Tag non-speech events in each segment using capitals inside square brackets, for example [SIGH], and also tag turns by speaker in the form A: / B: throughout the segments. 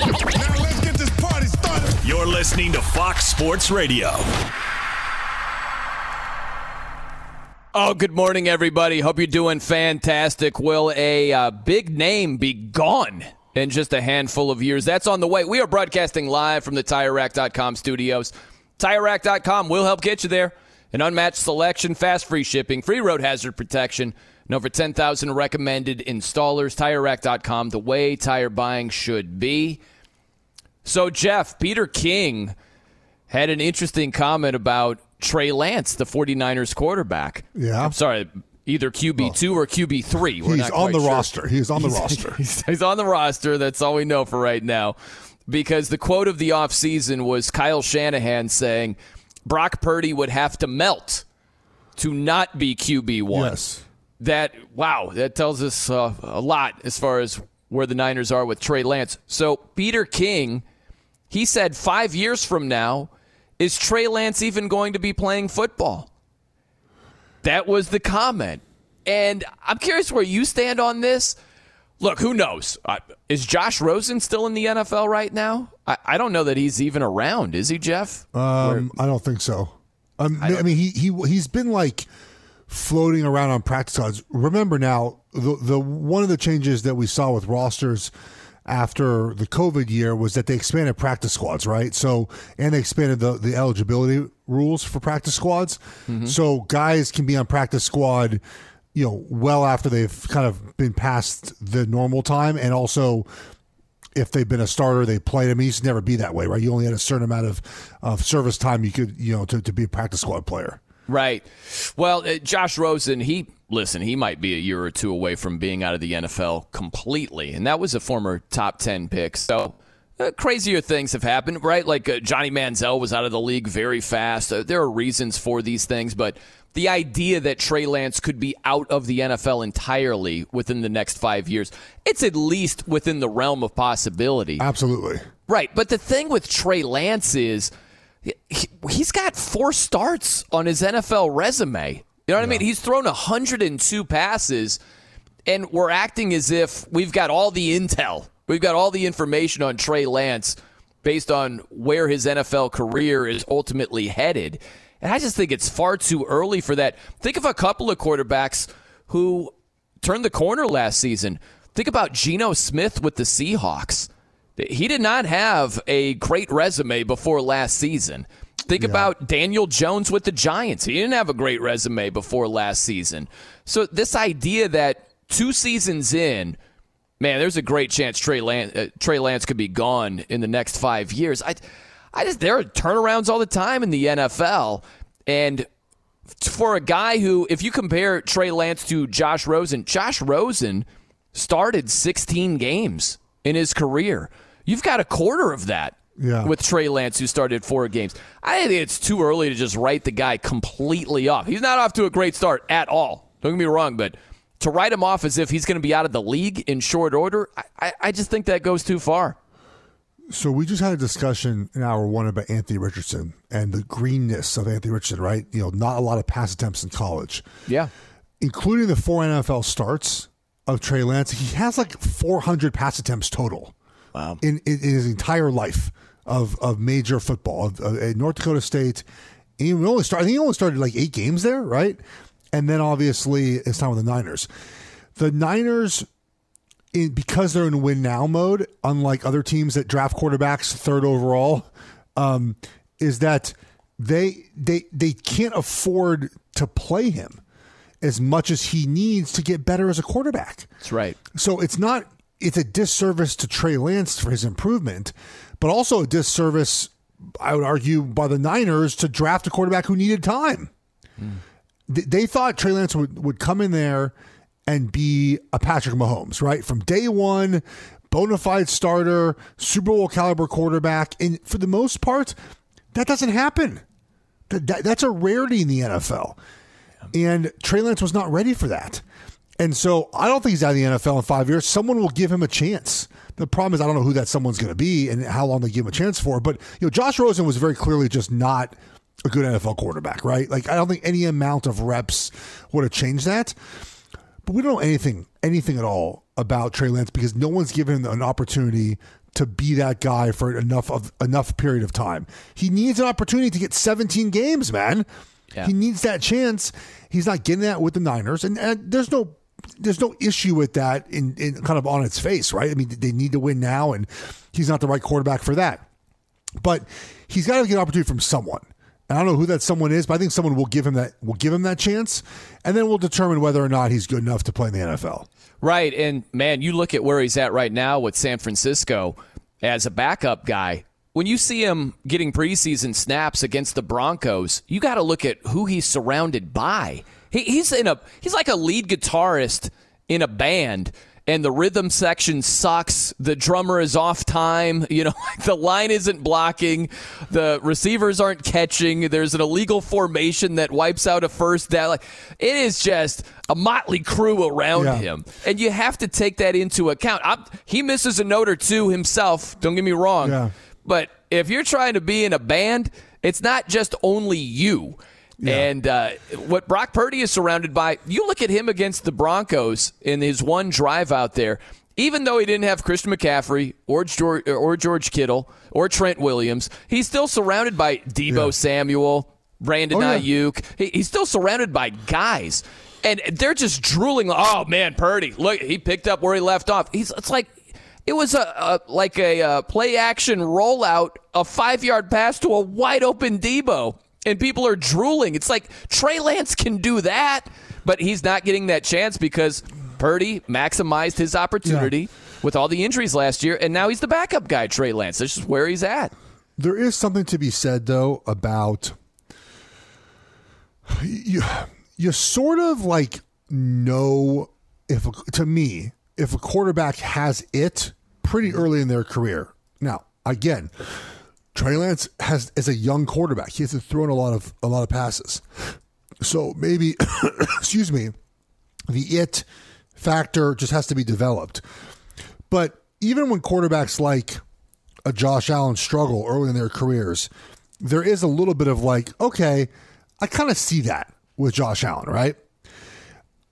A: Now let's get this party started.
B: You're listening to Fox Sports Radio.
C: Oh, good morning, everybody. Hope you're doing fantastic. Will a uh, big name be gone in just a handful of years? That's on the way. We are broadcasting live from the TireRack.com studios. TireRack.com will help get you there. An unmatched selection, fast free shipping, free road hazard protection, and over 10,000 recommended installers. TireRack.com, the way tire buying should be. So, Geoff, Peter King had an interesting comment about Trey Lance, the 49ers quarterback.
D: Yeah.
C: I'm sorry, either QB2 or QB3. We're
D: He's on the
C: sure.
D: roster. He's on the roster. [LAUGHS]
C: He's, he's on the roster. That's all we know for right now. Because the quote of the offseason was Kyle Shanahan saying Brock Purdy would have to melt to not be QB1
D: Yes.
C: that wow that tells us uh, a lot as far as where the niners are with trey lance so peter king he said five years from now is trey lance even going to be playing football? That was the comment. And i'm curious where you stand on this. Look who knows? Uh, is josh rosen still in the nfl right now? I, I don't know that he's even around. Is he Geoff?
D: Um, I don't think so. Um, I, mean, he he he's been like floating around on practice squads. Remember now, the the one of the changes that we saw with rosters after the COVID year was that they expanded practice squads, right? So and they expanded the the eligibility rules for practice squads. So guys can be on practice squad, you know, well after they've kind of been past the normal time, and also if they've been a starter, they played him. He used to never be that way, right? You only had a certain amount of, of service time you could, you know, to, to be a practice squad player.
C: Right. Well, uh, Josh Rosen, he listen, he might be a year or two away from being out of the NFL completely, and that was a former top ten pick. So. Uh, crazier things have happened, right? Like uh, Johnny Manziel was out of the league very fast. Uh, there are reasons for these things, but the idea that Trey Lance could be out of the NFL entirely within the next five years, it's at least within the realm of possibility.
D: Absolutely.
C: Right, but the thing with Trey Lance is he, he's got four starts on his NFL resume. You know what I mean? He's thrown 102 passes, and we're acting as if we've got all the intel. We've got all the information on Trey Lance based on where his NFL career is ultimately headed. And I just think it's far too early for that. Think of a couple of quarterbacks who turned the corner last season. Think about Geno Smith with the Seahawks. He did not have a great resume before last season. Think about Daniel Jones with the Giants. He didn't have a great resume before last season. So this idea that two seasons in, man, there's a great chance Trey Lance, uh, Trey Lance could be gone in the next five years. I, I just there are turnarounds all the time in the NFL, and for a guy who, if you compare Trey Lance to Josh Rosen, Josh Rosen started 16 games in his career. You've got a quarter of that
D: Yeah.
C: with Trey Lance, who started four games. I think it's too early to just write the guy completely off. He's not off to a great start at all. Don't get me wrong, but to write him off as if he's going to be out of the league in short order, I, I, I just think that goes too far.
D: So we just had a discussion in hour one about Anthony Richardson and the greenness of Anthony Richardson, right? You know, not a lot of pass attempts in college.
C: Yeah.
D: Including the four NFL starts of Trey Lance, he has like 400 pass attempts total.
C: Wow.
D: In, in, in his entire life of, of major football, of, of, at North Dakota State. He only started, I think he only started like eight games there, right? And then obviously it's time with the Niners. The Niners in, because they're in win now mode, unlike other teams that draft quarterbacks third overall, um, is that they they they can't afford to play him as much as he needs to get better as a quarterback.
C: That's right.
D: So it's not it's a disservice to Trey Lance for his improvement, but also a disservice, I would argue, by the Niners to draft a quarterback who needed time. Mm. They thought Trey Lance would, would come in there and be a Patrick Mahomes, right? From day one, bona fide starter, Super Bowl caliber quarterback. And for the most part, that doesn't happen. That, that, that's a rarity in the NFL. And Trey Lance was not ready for that. And so I don't think he's out of the NFL in five years. Someone will give him a chance. The problem is I don't know who that someone's going to be and how long they give him a chance for. But you know, Josh Rosen was very clearly just not a good NFL quarterback, right? Like I don't think any amount of reps would have changed that. But we don't know anything, anything at all about Trey Lance because no one's given him an opportunity to be that guy for enough of enough period of time. He needs an opportunity to get 17 games, man. Yeah. He needs that chance. He's not getting that with the Niners, and, and there's no there's no issue with that in, in kind of on its face, right? I mean, they need to win now, and he's not the right quarterback for that. But he's got to get an opportunity from someone. And I don't know who that someone is, but I think someone will give him that will give him that chance, and then we'll determine whether or not he's good enough to play in the NFL.
C: Right, and man, you look at where he's at right now with San Francisco as a backup guy. When you see him getting preseason snaps against the Broncos, you got to look at who he's surrounded by. He, he's in a he's like a lead guitarist in a band and the rhythm section sucks. The drummer is off time. [LAUGHS] You know, the line isn't blocking. The receivers aren't catching. There's an illegal formation that wipes out a first down. Like, it is just a motley crew around yeah. him. And you have to take that into account. I'm, he misses a note or two himself. Don't get me wrong. Yeah. But if you're trying to be in a band, it's not just only you. Yeah. And uh, what Brock Purdy is surrounded by, you look at him against the Broncos in his one drive out there. Even though he didn't have Christian McCaffrey or George, or George Kittle or Trent Williams, he's still surrounded by Deebo yeah. Samuel, Brandon oh, yeah. He, he's still surrounded by guys, and they're just drooling. Oh man, Purdy! Look, he picked up where he left off. He's it's like it was a, a like a, a play action rollout, a five yard pass to a wide open Deebo and people are drooling. It's like Trey Lance can do that, but he's not getting that chance because Purdy maximized his opportunity yeah. with all the injuries last year, and now he's the backup guy, Trey Lance. This is where he's at.
D: There is something to be said, though, about you. You sort of like know if, to me, if a quarterback has it pretty early in their career. Now, again, Trey Lance has is a young quarterback. He hasn't thrown a lot of a lot of passes. So maybe [COUGHS] excuse me, the it factor just has to be developed. But even when quarterbacks like a Josh Allen struggle early in their careers, there is a little bit of like, okay, I kind of see that with Josh Allen, right?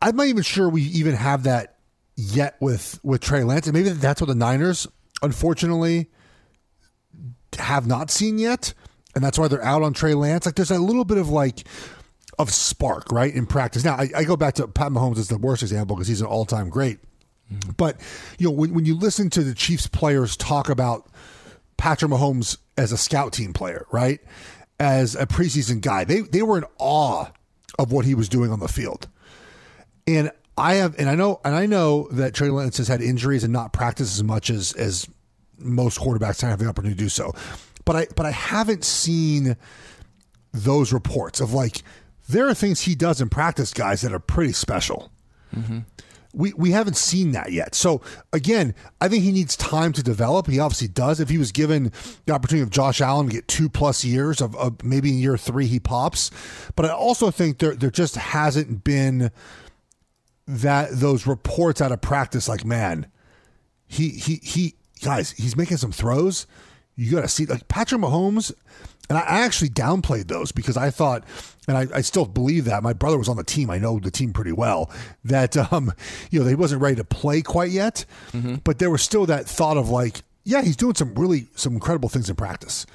D: I'm not even sure we even have that yet with with Trey Lance, and maybe that's what the Niners, unfortunately, have not seen yet, and that's why they're out on Trey Lance. Like there's a little bit of like of spark, right, in practice. Now I, I go back to Pat Mahomes as the worst example because he's an all time great. Mm-hmm. But you know when when you listen to the Chiefs players talk about Patrick Mahomes as a scout team player, right, as a preseason guy, they they were in awe of what he was doing on the field, and. I have, and I know, and I know that Trey Lance has had injuries and not practiced as much as as most quarterbacks don't have the opportunity to do so. But I but I haven't seen those reports of like there are things he does in practice, guys, that are pretty special. Mm-hmm. we, we haven't seen that yet. So again, I think he needs time to develop. He obviously does. If he was given the opportunity of Josh Allen to get two plus years of, of maybe in year three he pops, but I also think there there just hasn't been that those reports out of practice. Like man, he he he guys, he's making some throws. You got to see like Patrick Mahomes and I actually downplayed those because I thought, and I, I, still believe that my brother was on the team. I know the team pretty well. That [LAUGHS] um, you know, he wasn't ready to play quite yet, mm-hmm. but there was still that thought of like, yeah, he's doing some really some incredible things in practice.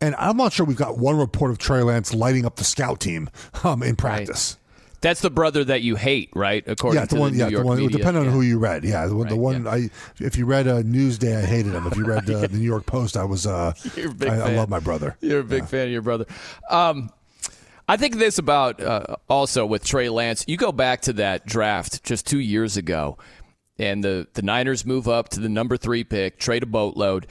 D: And I'm not sure we've got one report of Trey Lance lighting up the scout team [LAUGHS] um, in practice. Right.
C: That's the brother that you hate, right? According
D: yeah, the
C: to
D: one,
C: the
D: yeah,
C: York
D: the one.
C: media.
D: Depending
C: yeah.
D: on who you read, yeah, the,
C: right,
D: the one.
C: Yeah.
D: I if you read uh, Newsday, I hated him. If you read [LAUGHS] uh, the New York Post, I was. Uh, [LAUGHS]
C: You're a big
D: I,
C: fan.
D: I love my brother.
C: You're a big
D: yeah.
C: fan of your brother. Um, I think this about uh, also with Trey Lance. You go back to that draft just two years ago, and the the Niners move up to the number three pick, trade a boatload,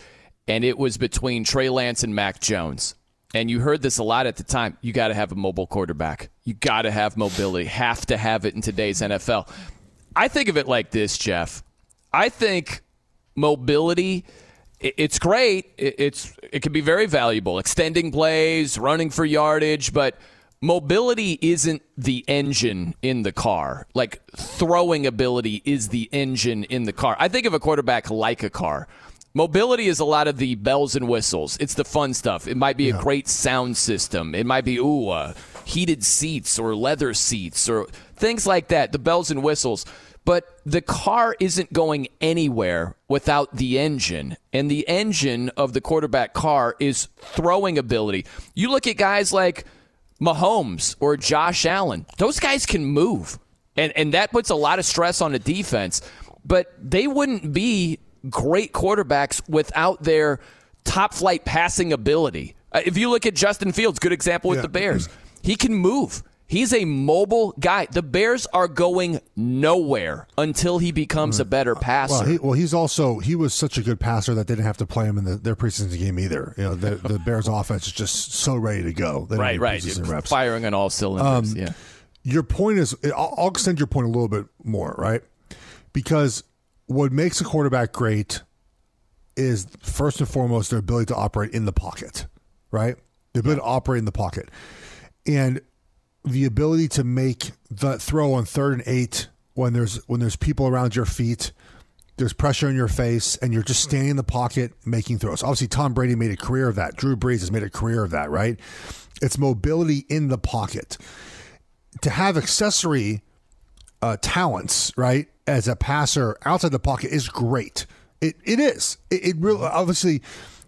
C: and it was between Trey Lance and Mac Jones. And you heard this a lot at the time. You got to have a mobile quarterback. You got to have mobility. Have to have it in today's NFL. I think of it like this, Geoff. I think mobility it's great. It's it can be very valuable, extending plays, running for yardage, but mobility isn't the engine in the car. Like throwing ability is the engine in the car. I think of a quarterback like a car. Mobility is a lot of the bells and whistles. It's the fun stuff. It might be yeah. a great sound system. It might be ooh, uh, heated seats or leather seats or things like that. The bells and whistles. But the car isn't going anywhere without the engine. And the engine of the quarterback car is throwing ability. You look at guys like Mahomes or Josh Allen, those guys can move. And, and that puts a lot of stress on the defense. But they wouldn't be great quarterbacks without their top flight passing ability. Uh, if you look at Justin Fields, good example with
D: Yeah.
C: the Bears, he can move. He's a mobile guy. The Bears are going nowhere until he becomes a better passer.
D: Well, he, well, he's also he was such a good passer that they didn't have to play him in the, their preseason game either. You know, the, the [LAUGHS] Bears' offense is just so ready to go.
C: Right, right. Firing on all cylinders.
D: Um,
C: yeah.
D: Your point is, I'll extend your point a little bit more, right? Because what makes a quarterback great is first and foremost their ability to operate in the pocket, right? The ability to operate in the pocket, and the ability to make the throw on third and eight when there's when there's people around your feet, there's pressure in your face, and you're just standing in the pocket making throws. Obviously, Tom Brady made a career of that. Drew Brees has made a career of that, right? It's mobility in the pocket. To have accessory uh, talents, right, as a passer outside the pocket is great. It it is. It, it really obviously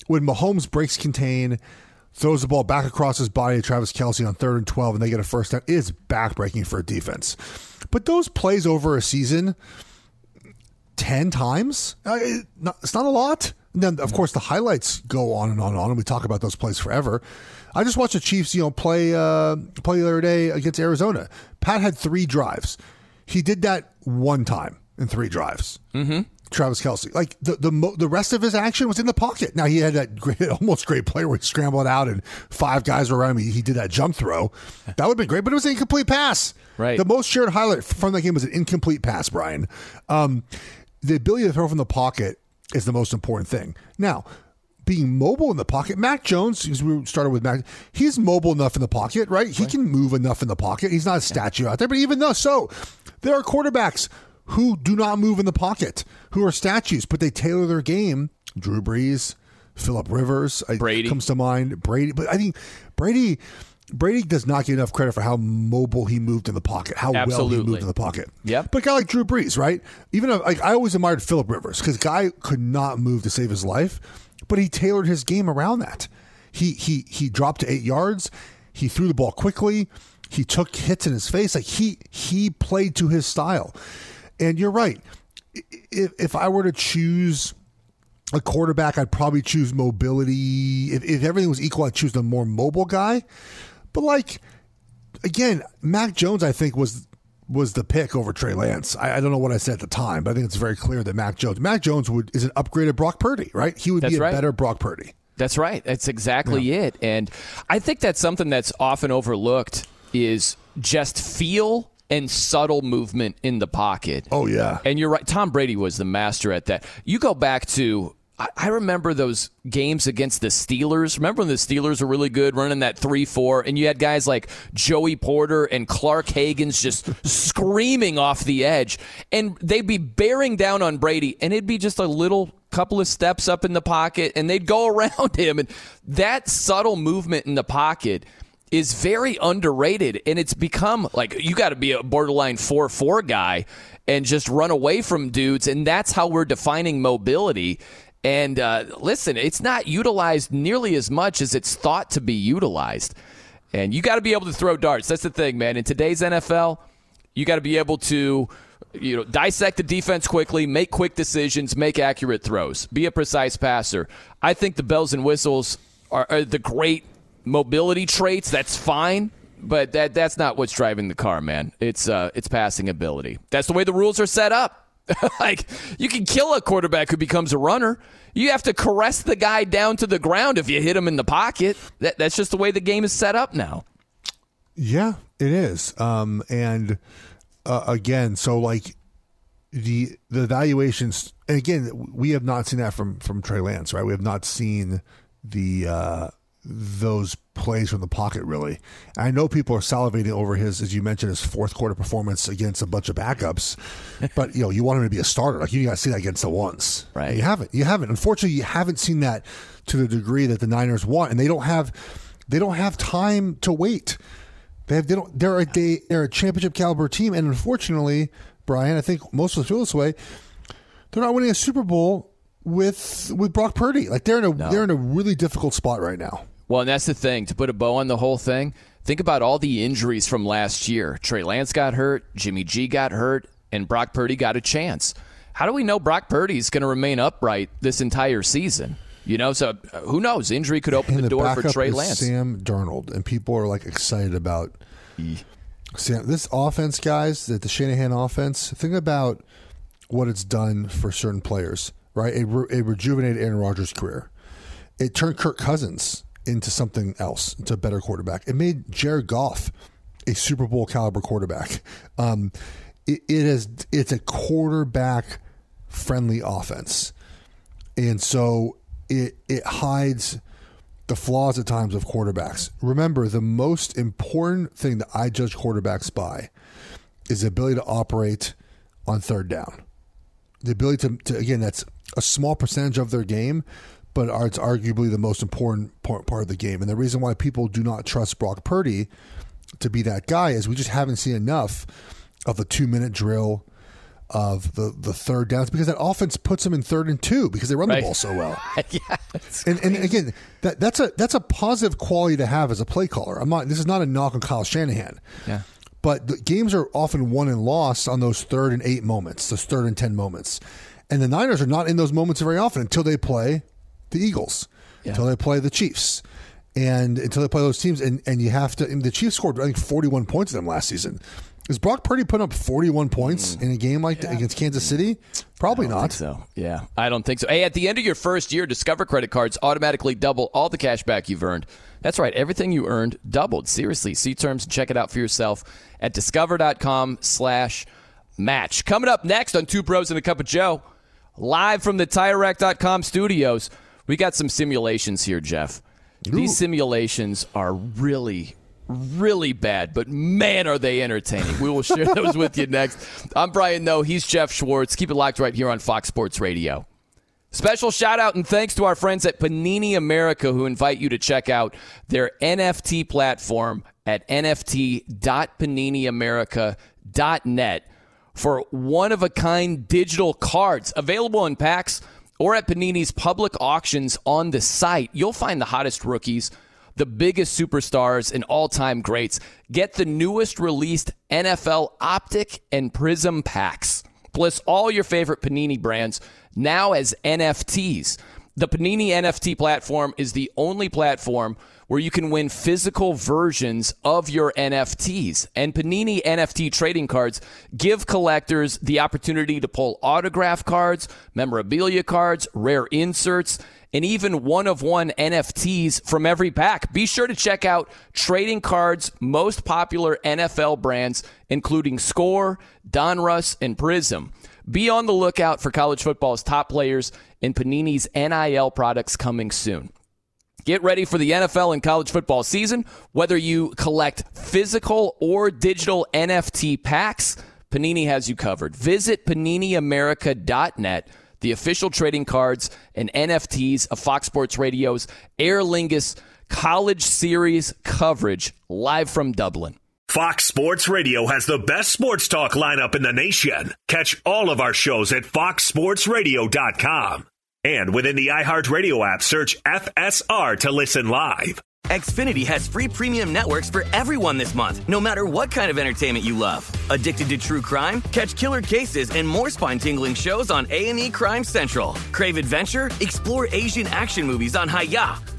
D: when Mahomes breaks contain, throws the ball back across his body to Travis Kelce on third and twelve, and they get a first down. It is backbreaking for a defense. But those plays over a season, ten times, uh, it's not a lot. And then of course the highlights go on and on and on, and we talk about those plays forever. I just watched the Chiefs, you know, play uh, play the other day against Arizona. Pat had three drives. He did that one time in three drives. Mm-hmm. Travis Kelce, like the the mo- the rest of his action was in the pocket. Now he had that great, [LAUGHS] almost great play where he scrambled out and five guys were around him. He, he did that jump throw. [LAUGHS] That would have been great, but it was an incomplete pass.
C: Right.
D: The most shared highlight from that game was an incomplete pass. Brian, um, the ability to throw from the pocket is the most important thing. Now, being mobile in the pocket, Mac Jones, because we started with Mac, he's mobile enough in the pocket, right? He can move enough in the pocket. He's not a statue out there, but even though so, there are quarterbacks who do not move in the pocket, who are statues, but they tailor their game. Drew Brees, Philip Rivers, I-
C: Brady.
D: comes to mind. Brady, but I think Brady. Brady does not get enough credit for how mobile he moved in the pocket, how well he moved in the pocket.
C: Yeah,
D: But a guy like Drew Brees, right? Even uh, like I always admired Philip Rivers because guy could not move to save his life, but he tailored his game around that. He he he dropped to eight yards. He threw the ball quickly. He took hits in his face. Like he he played to his style. And you're right. If, if I were to choose a quarterback, I'd probably choose mobility. If, if everything was equal, I'd choose the more mobile guy. But like again, Mac Jones, I think was was the pick over Trey Lance. I, I don't know what I said at the time, but I think it's very clear that Mac Jones, Mac Jones would is an upgraded Brock Purdy, right? He would
C: That's
D: be a
C: right.
D: better Brock Purdy.
C: That's right. That's exactly it. And I think that's something that's often overlooked is just feel and subtle movement in the pocket.
D: Oh, yeah.
C: And you're right. Tom Brady was the master at that. You go back to I remember those games against the Steelers. Remember when the Steelers were really good, running that 3 4, and you had guys like Joey Porter and Clark Haggans just [LAUGHS] screaming off the edge, and they'd be bearing down on Brady, and it'd be just a little couple of steps up in the pocket, and they'd go [LAUGHS] around him. And that subtle movement in the pocket is very underrated, and it's become like you got to be a borderline 4 4 guy and just run away from dudes, and that's how we're defining mobility. And uh, listen, it's not utilized nearly as much as it's thought to be utilized. And you got to be able to throw darts. That's the thing, man. In today's NFL, you got to be able to you know dissect the defense quickly, make quick decisions, make accurate throws, be a precise passer. I think the bells and whistles are, are the great mobility traits. That's fine. But that that's not what's driving the car, man. It's uh, it's passing ability. That's the way the rules are set up. [LAUGHS] like you can kill a quarterback who becomes a runner. You have to caress the guy down to the ground if you hit him in the pocket. That, that's just the way the game is set up now.
D: Yeah, it is. Um, and uh, again, so like the the evaluations, and again, we have not seen that from from Trey Lance, right? We have not seen the uh, those plays from the pocket really. I know people are salivating over his, as you mentioned, his fourth quarter performance against a bunch of backups, [LAUGHS] but you know you want him to be a starter. Like you got to see that against the ones,
C: right?
D: You haven't. You haven't. Unfortunately, you haven't seen that to the degree that the Niners want, and they don't have they don't have time to wait. They have they don't they're a they, they're a championship caliber team, and unfortunately, Brian, I think most of us feel this way. They're not winning a Super Bowl with with Brock Purdy. Like they're in a no. they're in a really difficult spot right now.
C: Well, and that's the thing. To put a bow on the whole thing, think about all the injuries from last year. Trey Lance got hurt, Jimmy G got hurt, and Brock Purdy got a chance. How do we know Brock Purdy's going to remain upright this entire season? You know, so uh, who knows? Injury could open the,
D: the
C: door for Trey Lance.
D: Sam Darnold, and people are like excited about Sam. This offense, guys, that the Shanahan offense. Think about what it's done for certain players, right? It, re- it rejuvenated Aaron Rodgers' career. It turned Kirk Cousins into something else, into a better quarterback. It made Jared Goff a Super Bowl caliber quarterback. Um, it, it is it's a quarterback friendly offense, and so it it hides the flaws at times of quarterbacks. Remember, the most important thing that I judge quarterbacks by is the ability to operate on third down. The ability to, to again, that's a small percentage of their game, but it's arguably the most important part, part of the game. And the reason why people do not trust Brock Purdy to be that guy is we just haven't seen enough of the two minute drill of the, the third downs because that offense puts them in third and two because they run right. the ball so well. [LAUGHS]
C: yeah,
D: and, and again, that that's a that's a positive quality to have as a play caller. I'm not. This is not a knock on Kyle Shanahan.
C: Yeah.
D: But the games are often won and lost on those third and eight moments, those third and ten moments, and the Niners are not in those moments very often until they play the Eagles, yeah. until they play the Chiefs, and until they play those teams. And, and you have to. the Chiefs scored I think 41 points in them last season. Is Brock Purdy putting up 41 points mm. in a game like yeah. that against Kansas City? Probably not.
C: so yeah, I don't think so. Hey, at the end of your first year, Discover credit cards automatically double all the cash back you've earned. That's right, everything you earned doubled. Seriously, see terms and check it out for yourself at discover.com/slash match. Coming up next on Two Pros and a Cup of Joe, live from the TireRack.com studios. We got some simulations here, Geoff. Ooh. These simulations are really, really bad, but man, are they entertaining. We will share those with you next. I'm Brian Noe. He's Geoff Schwartz. Keep it locked right here on Fox Sports Radio. Special shout out and thanks to our friends at Panini America who invite you to check out their NFT platform at nft.paniniamerica.net for one of a kind digital cards available in packs or at Panini's public auctions on the site, you'll find the hottest rookies, the biggest superstars, and all time greats. Get the newest released NFL Optic and Prism packs, plus all your favorite Panini brands now as NFTs. The Panini NFT platform is the only platform where you can win physical versions of your NFTs. And Panini NFT trading cards give collectors the opportunity to pull autograph cards, memorabilia cards, rare inserts, and even one of one NFTs from every pack. Be sure to check out Trading Cards' most popular NFL brands, including Score, Donruss, and Prism. Be on the lookout for college football's top players and Panini's NIL products coming soon. Get ready for the NFL and college football season. Whether you collect physical or digital NFT packs, Panini has you covered. Visit PaniniAmerica.net, the official trading cards and NFTs of Fox Sports Radio's Aer Lingus College Series coverage live from Dublin.
B: Fox Sports Radio has the best sports talk lineup in the nation. Catch all of our shows at foxsportsradio.com. And within the iHeartRadio app, search FSR to listen live.
E: Xfinity has free premium networks for everyone this month, no matter what kind of entertainment you love. Addicted to true crime? Catch killer cases and more spine-tingling shows on A&E Crime Central. Crave adventure? Explore Asian action movies on Hi-YAH.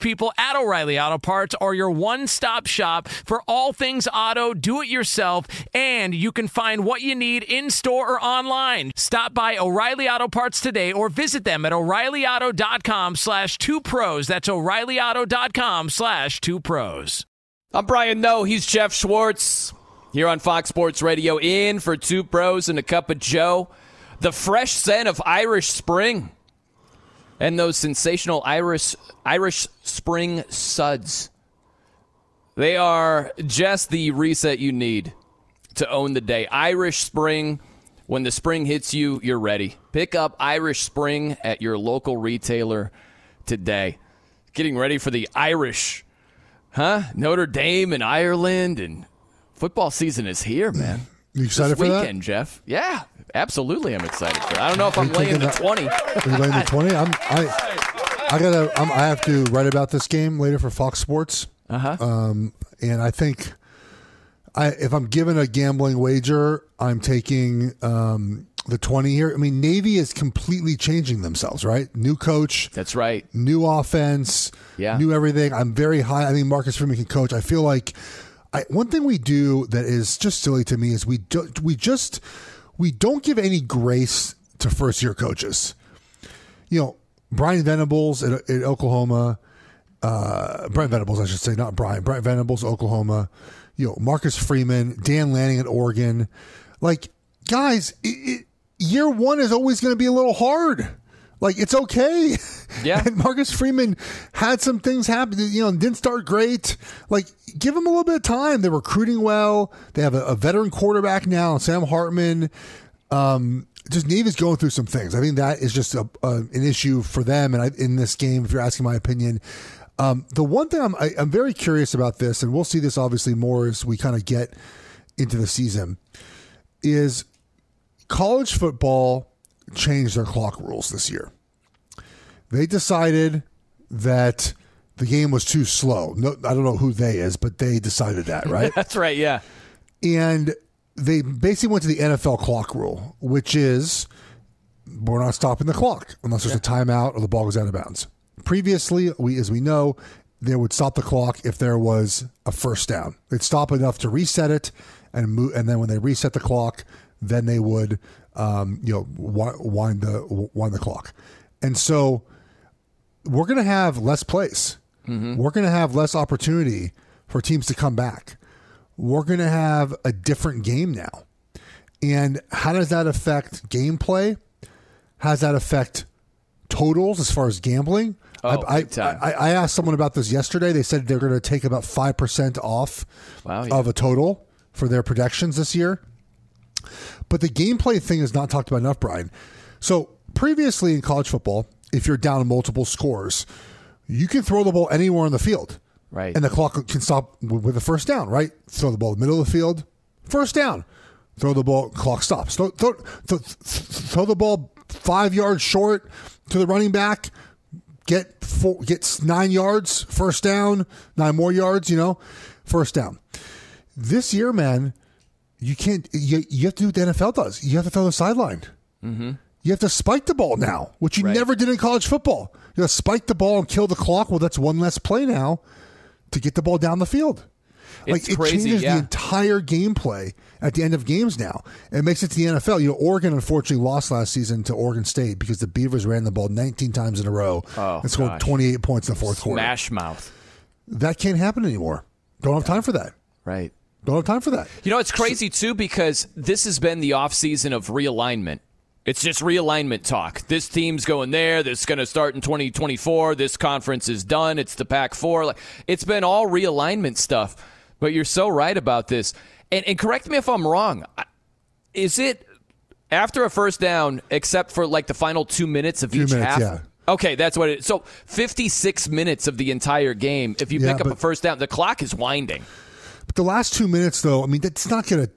F: people at O'Reilly Auto Parts are your one stop shop for all things auto, do it yourself, and you can find what you need in store or online. Stop by O'Reilly Auto Parts today or visit them at o'ReillyAuto.com slash two pros. That's o'ReillyAuto.com slash two pros.
C: I'm Brian Noe. He's Geoff Schwartz here on Fox Sports Radio. In for two pros and a cup of Joe. The fresh scent of Irish Spring and those sensational Irish Irish Spring suds. They are just the reset you need to own the day. Irish Spring. When the spring hits you, you're ready. Pick up Irish Spring at your local retailer today. Getting ready for the Irish huh? Notre Dame and Ireland and football season is here, man.
D: You excited
C: this
D: for that?
C: weekend, Geoff? Yeah, absolutely. I'm excited for it. I don't know if I'm laying the
D: that-
C: twenty.
D: Are you laying the twenty? I'm, I, I gotta. I'm, I have to write about this game later for Fox Sports.
C: Uh huh.
D: Um, and I think, I if I'm given a gambling wager, I'm taking um, the twenty here. I mean, Navy is completely changing themselves, right? New coach,
C: That's right.
D: new offense,
C: Yeah.
D: new everything. I'm very high. I think Marcus Freeman can coach. I feel like I, one thing we do that is just silly to me is we do, we just we don't give any grace to first year coaches. You know, Brian Venables at, at Oklahoma, uh, Brent Venables, I should say, not Brian. Brent Venables, Oklahoma. You know, Marcus Freeman, Dan Lanning at Oregon. Like, guys, it, it, year one is always going to be a little hard. Like, it's okay.
C: Yeah. [LAUGHS]
D: and Marcus Freeman had some things happen. You know, didn't start great. Like, give him a little bit of time. They're recruiting well. They have a, a veteran quarterback now, Sam Hartman. Um, just Navy's going through some things. I think that is just a, a, an issue for them. And I, in this game, if you're asking my opinion, um, the one thing I'm, I, I'm very curious about this, and we'll see this obviously more as we kind of get into the season, is college football changed their clock rules this year. They decided that the game was too slow. No, I don't know who they is, but they decided that, [LAUGHS] right?
C: That's right. Yeah.
D: and they basically went to the NFL clock rule, which is we're not stopping the clock unless there's a timeout or the ball goes out of bounds. Previously, we as we know, they would stop the clock if there was a first down. They'd stop enough to reset it, and move, and then when they reset the clock, then they would um, you know wind the wind the clock. And so we're going to have less plays. We're going to have less opportunity for teams to come back. We're going to have a different game now. And how does that affect gameplay? How does that affect totals as far as gambling?
C: Oh,
D: I,
C: big time.
D: I, I asked someone about this yesterday. They said they're going to take about 5% off
C: Wow, yeah.
D: of a total for their projections this year. But the gameplay thing is not talked about enough, Brian. So previously in college football, if you're down multiple scores, you can throw the ball anywhere on the field.
C: Right.
D: And the clock can stop with a first down, right? Throw the ball in the middle of the field, first down. Throw the ball, clock stops. Throw, throw, throw, throw the ball five yards short to the running back, get four, gets nine yards, first down, nine more yards, you know, first down. This year, man, you can't. You, you have to do what the NFL does. You have to throw the sideline. Mm-hmm. You have to spike the ball now, which you
C: Right.
D: never did in college football. You have to spike the ball and kill the clock. Well, that's one less play now to get the ball down the field.
C: It's
D: like
C: crazy,
D: it changes
C: yeah.
D: the entire gameplay at the end of games now. It makes it to the NFL. You know, Oregon unfortunately lost last season to Oregon State because the Beavers ran the ball 19 times in a row
C: Oh,
D: and scored
C: gosh.
D: 28 points in the fourth quarter.
C: Smash mouth.
D: That can't happen anymore. Don't have time for that.
C: Right.
D: Don't have time for that.
C: You know, it's crazy too because this has been the offseason of realignment. It's just realignment talk. This team's going there. This is going to start in 2024. This conference is done. It's the Pac 4. Like it's been all realignment stuff. But you're so right about this. And, and correct me if I'm wrong. Is it after a first down, except for like the final two minutes of
D: Few
C: each
D: minutes,
C: half?
D: yeah.
C: Okay, that's what it is. So 56 minutes of the entire game. If you
D: Yeah,
C: pick up a first down, the clock is winding.
D: But the last two minutes, though, I mean, that's not going to.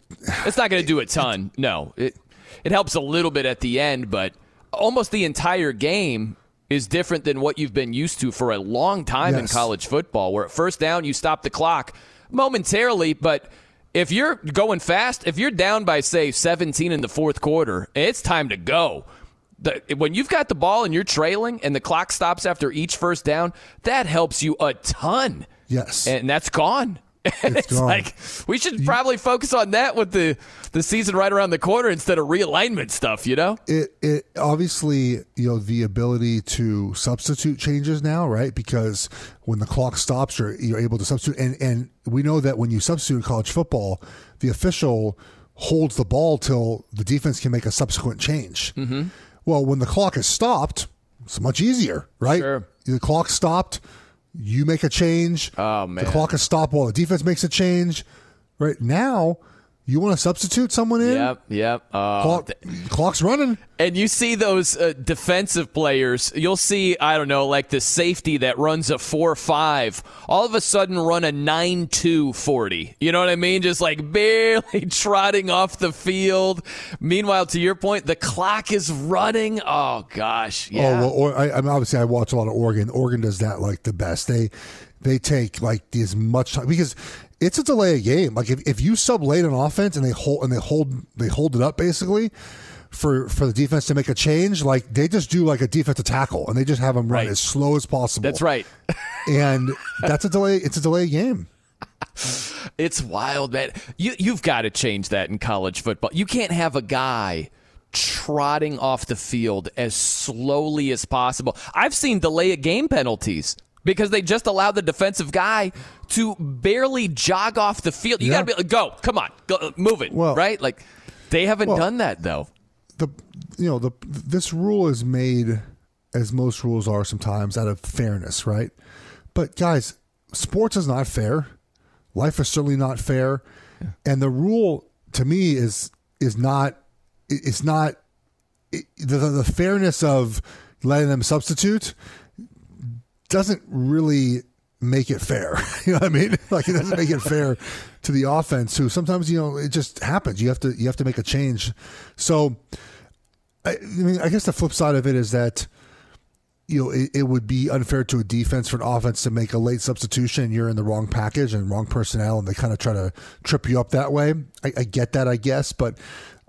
C: It's not going to do a ton. No, it it helps a little bit at the end, but almost the entire game is different than what you've been used to for a long time in college football. Where at first down you stop the clock momentarily, but if you're going fast, if you're down by say 17 in the fourth quarter, it's time to go. The, when you've got the ball and you're trailing and the clock stops after each first down, that helps you a ton.
D: Yes.
C: And that's gone. And [LAUGHS]
D: It's
C: like we should probably focus on that with the the season right around the corner instead of realignment stuff, you know?
D: it it obviously you know the ability to substitute changes now right because when the clock stops you're you're able to substitute and and we know that when you substitute in college football the official holds the ball till the defense can make a subsequent change mm-hmm. well when the clock is stopped it's much easier right
C: Sure.
D: the clock stopped you make a change
C: Oh, man.
D: the clock is stopped while the defense makes a change right now you want to substitute someone in
C: Yep, yep. Uh,
D: Clock, clock's running.
C: and you see those uh, defensive players, you'll see, I don't know, like the safety that runs a 4 5, all of a sudden run a 9 2 40. You know what I mean? Just like [LAUGHS] barely trotting off the field. Meanwhile, to your point, the clock is running. Oh, gosh. Yeah.
D: Oh well, or, I, I mean, obviously I watch a lot of Oregon. Oregon does that like the best. They they take like as much time because it's a delay of game. Like if, if you sub late on offense and they hold and they hold they hold it up basically for for the defense to make a change, like they just do like a defensive tackle and they just have them run
C: Right.
D: as slow as possible.
C: That's right. [LAUGHS]
D: and that's a delay. It's a delay game. [LAUGHS]
C: It's wild, man. You you've got to change that in college football. You can't have a guy trotting off the field as slowly as possible. I've seen delay of game penalties because they just allow the defensive guy to barely jog off the field. You
D: Yeah.
C: got to be like, go, come on, go, uh, move it,
D: Well-
C: right? Like they haven't
D: Well-
C: done that though.
D: the you know the this rule is made as most rules are sometimes out of fairness, right? But guys, sports is not fair. Life is certainly not fair, and the rule to me is is not it's not it, the, the fairness of letting them substitute doesn't really make it fair. [LAUGHS] you know what I mean? [LAUGHS] Like it doesn't make it fair to the offense who sometimes, you know, it just happens. You have to you have to make a change. So I, I mean, I guess the flip side of it is that you know it, it would be unfair to a defense for an offense to make a late substitution. and You're in the wrong package and wrong personnel, and they kind of try to trip you up that way. I, I get that, I guess, but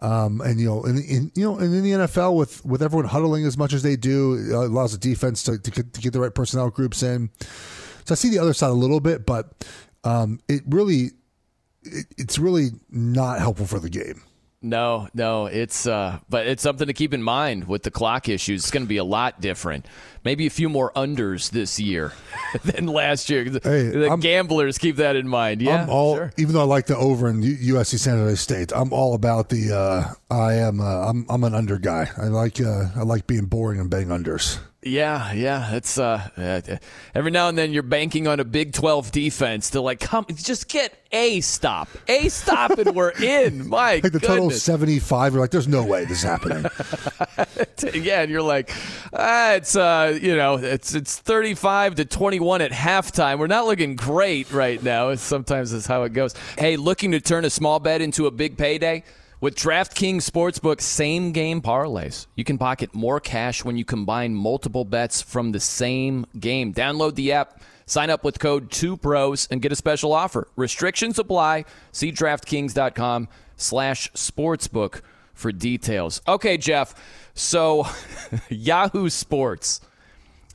D: um, and you know, in, in you know, and in the NFL with with everyone huddling as much as they do, it allows the defense to to get, to get the right personnel groups in. So I see the other side a little bit, but um, it really it, it's really not helpful for the game.
C: No, no, it's uh, but it's something to keep in mind with the clock issues. It's going to be a lot different. Maybe a few more unders this year [LAUGHS] than last year. Hey, the I'm, gamblers keep that in mind. Yeah,
D: I'm all,
C: sure.
D: even though I like the over in USC San Jose State, I'm all about the. Uh, I am. Uh, I'm. I'm an under guy. I like. Uh, I like being boring and betting unders.
C: Yeah, yeah. It's uh, every now and then you're banking on a Big 12 defense to like come just get a stop, a stop, and we're [LAUGHS] in. My
D: like the
C: goodness.
D: total 75. You're like, there's no way this is happening. [LAUGHS]
C: yeah, and you're like, ah, it's uh, you know, it's it's 35 to 21 at halftime. We're not looking great right now. Sometimes that's how it goes. Hey, looking to turn a small bet into a big payday. With DraftKings Sportsbook same game parlays, you can pocket more cash when you combine multiple bets from the same game. Download the app, sign up with code 2pros, and get a special offer. Restrictions apply. See DraftKings.com slash sportsbook for details. Okay, Geoff. So, [LAUGHS] Yahoo Sports,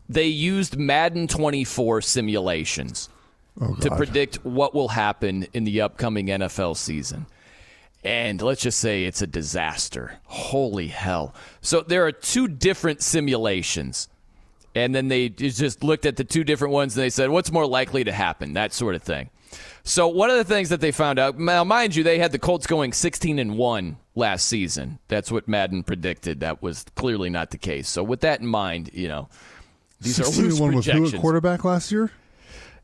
C: they used Madden 24 simulations oh, to predict what will happen in the upcoming NFL season and let's just say it's a disaster. Holy hell. So there are two different simulations. And then they just looked at the two different ones and they said, what's more likely to happen? That sort of thing. So one of the things that they found out, now mind you, they had the Colts going 16 and 1 last season. That's what Madden predicted. That was clearly not the case. So with that in mind, you know, these are loose
D: one with who quarterback last year?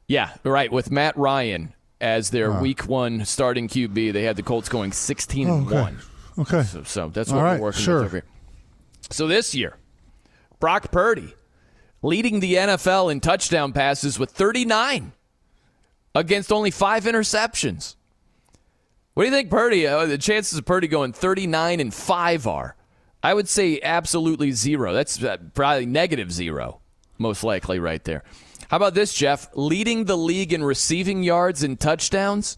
C: Yeah, right. With Matt Ryan as their week one starting QB. They had the Colts going 16 and
D: okay.
C: 1.
D: Okay.
C: So, so that's what we're working
D: sure.
C: with over here. So this year, Brock Purdy leading the NFL in touchdown passes with 39 against only five interceptions. What do you think, Purdy? Uh, the chances of Purdy going 39 and 5 are? I would say absolutely zero. That's uh, probably negative zero, most likely, right there. How about this, Geoff? Leading the league in receiving yards and touchdowns,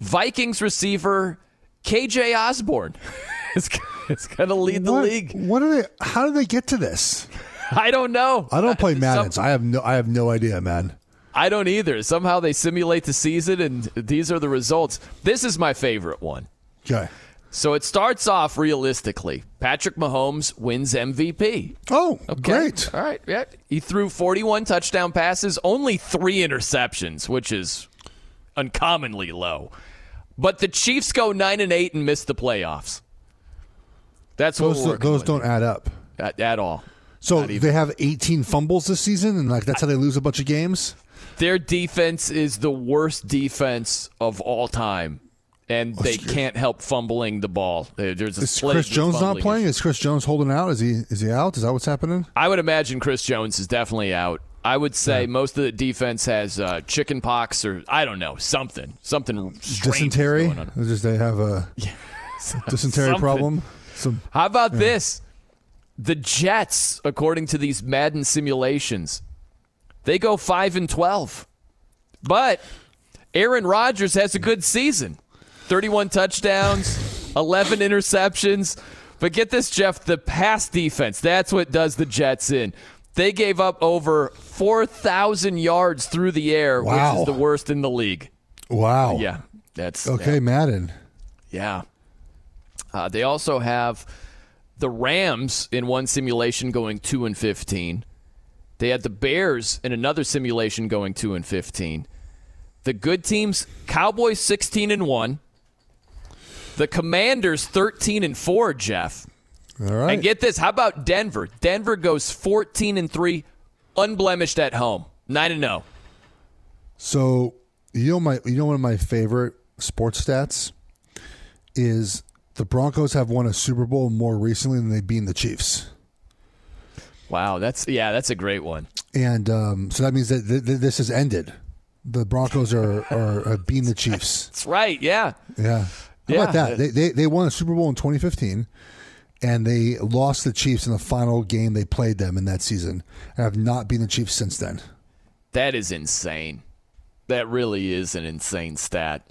C: Vikings receiver KJ Osborn [LAUGHS] is, is going to lead the league.
D: What are they? How do they get to this? [LAUGHS]
C: I don't know.
D: I don't play Madden. [LAUGHS] Some, I have no. I have no idea, man.
C: I don't either. Somehow they simulate the season, and these are the results. This is my favorite one.
D: Okay.
C: So it starts off realistically. Patrick Mahomes wins MVP.
D: Oh, okay. great.
C: All right. Yeah. He threw 41 touchdown passes, only three interceptions, which is uncommonly low. But the Chiefs go 9 and 8 and miss the playoffs. That's
D: those,
C: what
D: those don't add up
C: at, at all.
D: So they have 18 fumbles this season, and like that's how they lose a bunch of games.
C: Their defense is the worst defense of all time and they can't help fumbling the ball. There's a
D: is Chris Jones not playing? Is Chris Jones holding out? Is he is he out? Is that what's happening?
C: I would imagine Chris Jones is definitely out. I would say yeah. most of the defense has uh, chicken pox or I don't know something something
D: dysentery. Just they have a [LAUGHS] yeah. dysentery something. problem.
C: Some, How about yeah. this? The Jets, according to these Madden simulations, they go five and twelve, but Aaron Rodgers has a good season. 31 touchdowns, 11 interceptions. But get this, Geoff, the pass defense, that's what does the Jets in. They gave up over 4,000 yards through the air,
D: wow.
C: which is the worst in the league.
D: Wow.
C: Yeah. That's
D: Okay,
C: yeah.
D: Madden.
C: Yeah. Uh, they also have the Rams in one simulation going 2 and 15. They had the Bears in another simulation going 2 and 15. The good teams, Cowboys 16 and 1. The Commanders 13 and 4, Geoff.
D: All right.
C: And get this, how about Denver? Denver goes 14 and 3, unblemished at home. 9 and 0.
D: So, you know my you know one of my favorite sports stats is the Broncos have won a Super Bowl more recently than they've been the Chiefs.
C: Wow, that's yeah, that's a great one.
D: And um, so that means that th- th- this has ended. The Broncos are are, are beating the Chiefs.
C: That's right. Yeah.
D: Yeah. How yeah. about that? They, they they won a Super Bowl in 2015, and they lost the Chiefs in the final game they played them in that season, and have not been the Chiefs since then.
C: That is insane. That really is an insane stat.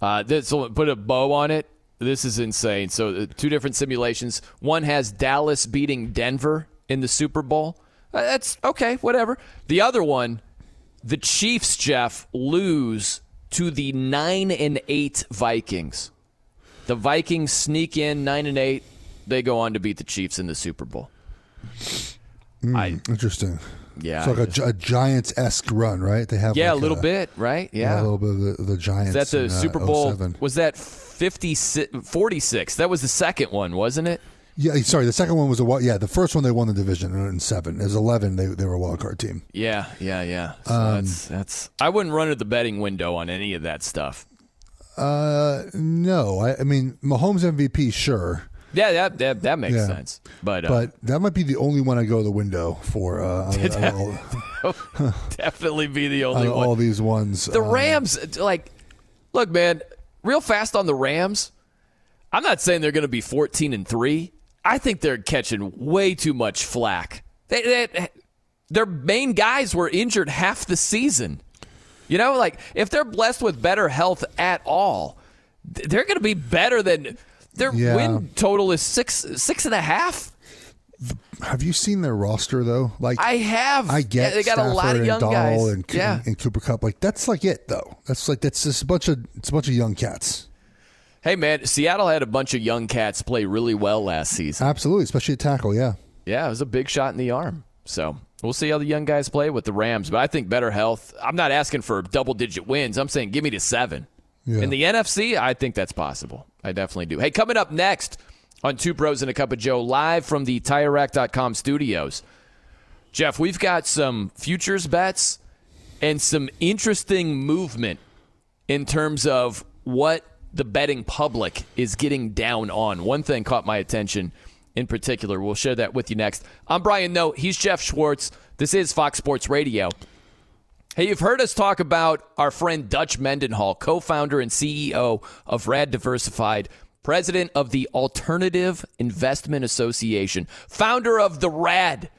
C: Uh, this put a bow on it. This is insane. So uh, two different simulations. One has Dallas beating Denver in the Super Bowl. Uh, that's okay, whatever. The other one, the Chiefs, Geoff, lose to the nine and eight Vikings. The Vikings sneak in nine and eight. They go on to beat the Chiefs in the Super Bowl.
D: Mm,
C: I-
D: interesting.
C: Yeah,
D: It's like
C: I
D: a,
C: just-
D: Gi- a Giants esque run, right? They have
C: yeah,
D: like
C: a little bit, right? Yeah,
D: a little bit of the, the Giants.
C: That's a
D: in, uh,
C: Super Bowl.
D: 07.
C: Was that 50, 46? That was the second one, wasn't it?
D: Yeah, sorry. The second one was a wild- yeah. The first one they won the division in seven. It was eleven. They they were a wild card team.
C: Yeah, yeah, yeah. So
D: Um,
C: that's that's. I wouldn't run at the betting window on any of that stuff.
D: Uh, no. I, I mean, Mahomes MVP, sure,
C: Yeah, that that, that makes
D: Yeah.
C: sense. But, uh,
D: but that might be the only one I go to the window for. Uh, all, [LAUGHS]
C: definitely be the only one.
D: all these ones.
C: The
D: um,
C: Rams, like, look, man, real fast on the Rams. I'm not saying they're going to be 14 and three. I think they're catching way too much flack. They, they, their main guys were injured half the season. You know, like if they're blessed with better health at all, they're going to be better than their
D: Yeah.
C: win total is six six and a half.
D: Have you seen their roster though? Like
C: I have.
D: I get
C: Yeah, they got a lot of young
D: and
C: guys.
D: and,
C: yeah.
D: and Cooper Kupp. Like that's like it though. That's like that's just a bunch of it's a bunch of young cats.
C: Hey man, Seattle had a bunch of young cats play really well last season.
D: Absolutely, especially at tackle. Yeah.
C: Yeah, it was a big shot in the arm. So we'll see how the young guys play with the Rams. But I think better health. I'm not asking for double digit wins. I'm saying give me to seven.
D: Yeah.
C: In the NFC, I think that's possible. I definitely do. Hey, coming up next on Two Pros and a Cup of Joe, live from the TireRack.com studios. Geoff, we've got some futures bets and some interesting movement in terms of what the betting public is getting down on. One thing caught my attention in particular. We'll share that with you next. I'm Brian Noe. He's Geoff Schwartz. This is Fox Sports Radio. Hey, you've heard us talk about our friend Dutch Mendenhall, co founder and CEO of Rad Diversified, president of the Alternative Investment Association, founder of the Rad,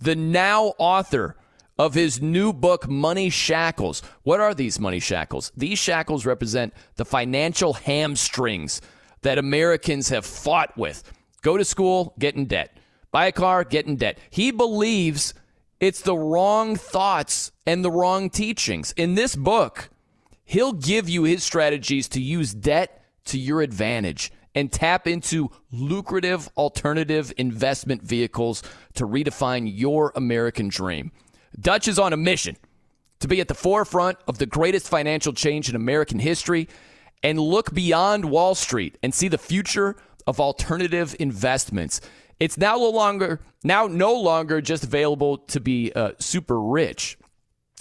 C: the now author of his new book, Money Shackles. What are these money shackles? These shackles represent the financial hamstrings that Americans have fought with. Go to school, get in debt. Buy a car, get in debt. He believes it's the wrong thoughts and the wrong teachings. In this book, he'll give you his strategies to use debt to your advantage and tap into lucrative alternative investment vehicles to redefine your American dream. Dutch is on a mission to be at the forefront of the greatest financial change in American history and look beyond Wall Street and see the future of alternative investments. It's now no longer now no longer just available to be uh, super rich.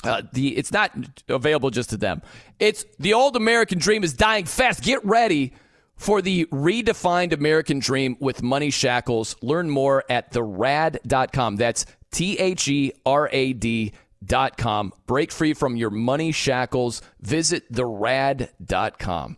C: Uh, the it's not available just to them. It's the old American dream is dying fast. Get ready for the redefined American dream with money shackles. Learn more at therad.com. That's T H E R A D dot com. Break free from your money shackles. Visit therad.com.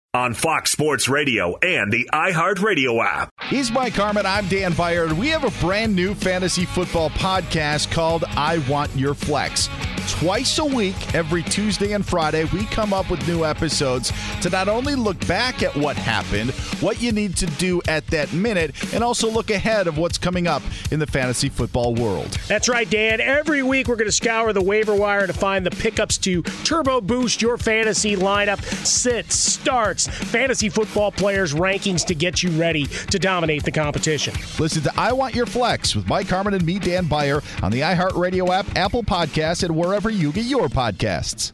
B: on Fox Sports Radio and the iHeartRadio app.
A: He's Mike Harmon. I'm Dan Beyer. We have a brand new fantasy football podcast called I Want Your Flex. Twice a week, every Tuesday and Friday, we come up with new episodes to not only look back at what happened, what you need to do at that minute, and also look ahead of what's coming up in the fantasy football world.
G: That's right, Dan. Every week we're going to scour the waiver wire to find the pickups to turbo boost your fantasy lineup, sits, starts, fantasy football players' rankings to get you ready to dominate the competition.
A: Listen to I Want Your Flex with Mike Harmon and me, Dan Beyer, on the iHeartRadio app, Apple Podcasts, and wherever you get your podcasts.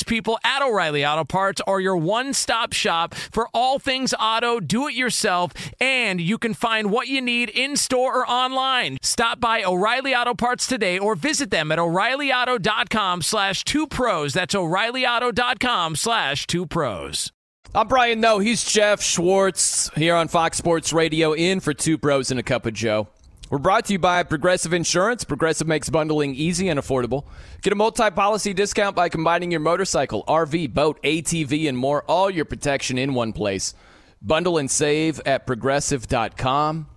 F: people at O'Reilly Auto Parts are your one stop shop for all things auto, do it yourself, and you can find what you need in store or online. Stop by O'Reilly Auto Parts today or visit them at o'ReillyAuto.com slash two pros. That's o'ReillyAuto.com slash two pros.
C: I'm Brian Noe. He's Geoff Schwartz here on Fox Sports Radio in for Two Pros and a Cup of Joe. We're brought to you by Progressive Insurance. Progressive makes bundling easy and affordable. Get a multi policy discount by combining your motorcycle, RV, boat, ATV, and more, all your protection in one place. Bundle and save at progressive.com.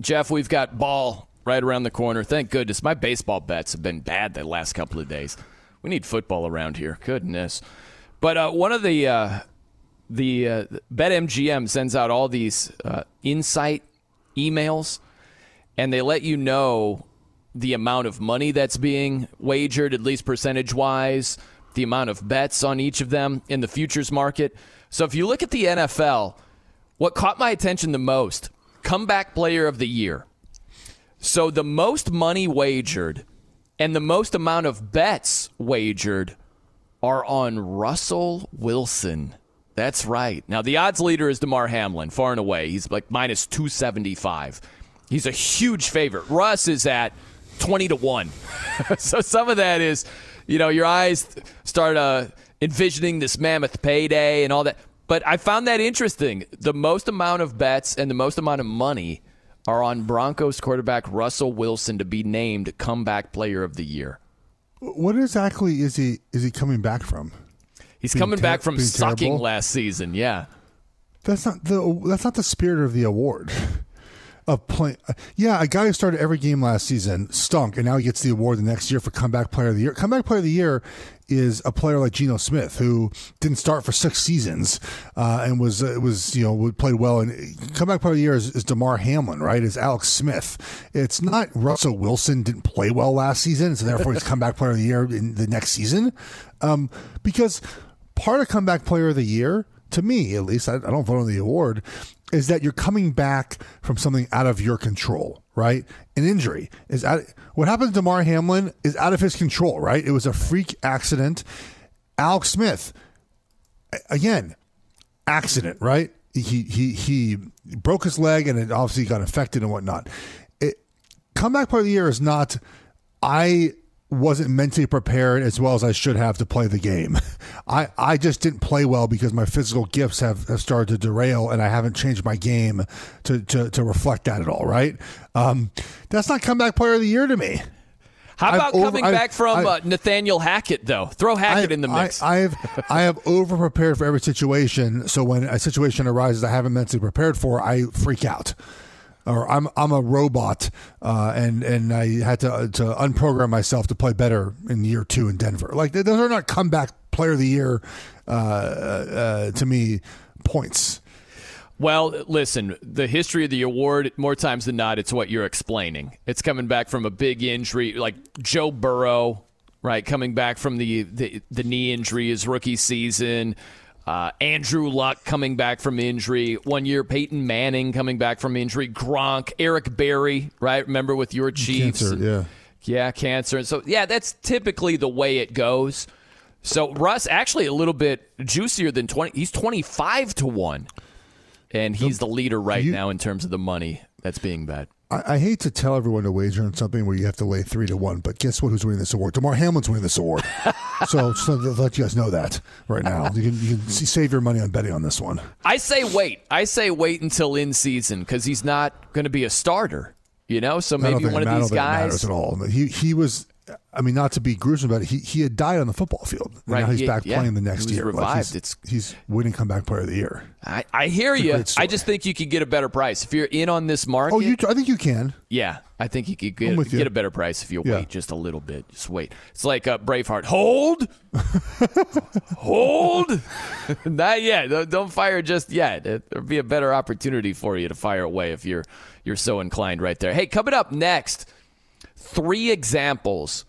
C: Geoff, we've got ball right around the corner. Thank goodness. My baseball bets have been bad the last couple of days. We need football around here. Goodness. But uh, one of the. Uh, the uh, BetMGM sends out all these uh, insight emails, and they let you know the amount of money that's being wagered, at least percentage wise, the amount of bets on each of them in the futures market. So if you look at the NFL, what caught my attention the most comeback player of the year. So the most money wagered and the most amount of bets wagered are on Russell Wilson. That's right. Now, the odds leader is Damar Hamlin, far and away. He's like minus 275. He's a huge favorite. Russ is at 20 to 1. [LAUGHS] so some of that is, you know, your eyes start uh, envisioning this mammoth payday and all that. But I found that interesting. The most amount of bets and the most amount of money are on Broncos quarterback Russell Wilson to be named comeback player of the year.
D: What exactly is he is he coming back from?
C: He's
D: Being
C: coming
D: ter-
C: back from sucking
D: terrible?
C: last season. Yeah.
D: That's not the that's not the spirit of the award. [LAUGHS] Of playing, yeah, a guy who started every game last season stunk, and now he gets the award the next year for comeback player of the year. Comeback player of the year is a player like Geno Smith who didn't start for six seasons uh, and was uh, was you know played well. And comeback player of the year is, is Damar Hamlin, right? Is Alex Smith. It's not Russell Wilson didn't play well last season, so therefore he's comeback player of the year in the next season, um, because part of comeback player of the year to me at least I, I don't vote on the award is that you're coming back from something out of your control right? An injury is out what happened to Damar Hamlin is out of his control right? It was a freak accident. Alex Smith again accident right? He he he broke his leg and it obviously got infected and whatnot. It, comeback player of the year is not I wasn't mentally prepared as well as I should have to play the game. [LAUGHS] I, I just didn't play well because my physical gifts have, have started to derail and I haven't changed my game to, to, to reflect that at all, right? Um, that's not comeback player of the year to me.
C: How about
D: over-
C: coming
D: I've-
C: back from
D: I-
C: uh, Nathaniel Hackett, though? Throw Hackett
D: I,
C: in the mix.
D: I, I have I have over prepared for every situation. So when a situation arises I haven't mentally prepared for, I freak out. Or I'm I'm a robot, uh, and and I had to to unprogram myself to play better in year two in Denver. Like those are not comeback player of the year uh, uh, to me points.
C: Well, listen, the history of the award, more times than not, it's what you're explaining. It's coming back from a big injury, like Joe Burrow, right? Coming back from the, the, the knee injury his rookie season. Uh, Andrew Luck coming back from injury. One year, Peyton Manning coming back from injury. Gronk, Eric Berry, right? Remember with your Chiefs?
D: Cancer, yeah.
C: Yeah, cancer. And so, yeah, that's typically the way it goes. So, Russ, actually a little bit juicier than 20. He's 25 to 1. And he's the leader right
D: you-
C: now in terms of the money that's being bet.
D: I, I hate to tell everyone to wager on something where you have to lay three to one, but guess what? Who's winning this award? Damar Hamlin's winning this award. [LAUGHS] so just to let you guys know that right now, you can, you can save your money on betting on this one.
C: I say wait. I say wait until in season because he's not going to be a starter. You know, so maybe one of these guys
D: at all. He he was. I mean, not to be gruesome, but he he had died on the football field. And
C: right,
D: now he's
C: he,
D: back
C: yeah,
D: playing the next year.
C: Revived.
D: Like he's,
C: it's
D: he's winning comeback player of the year.
C: I, I hear you. I just think you could get a better price if you're in on this market.
D: Oh, you? I think you can.
C: Yeah, I think you could get, get a better price if you
D: Yeah.
C: wait just a little bit. Just wait. It's like uh, Braveheart. Hold, [LAUGHS] hold. [LAUGHS] Not yet. Don't- Don't fire just yet. There'll be a better opportunity for you to fire away if you're you're so inclined right there. Hey, coming up next, three examples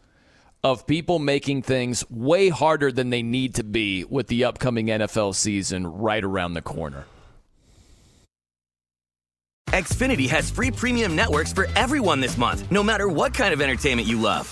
C: of people making things way harder than they need to be with the upcoming NFL season right around the corner.
E: Xfinity has free premium networks for everyone this month, no matter what kind of entertainment you love.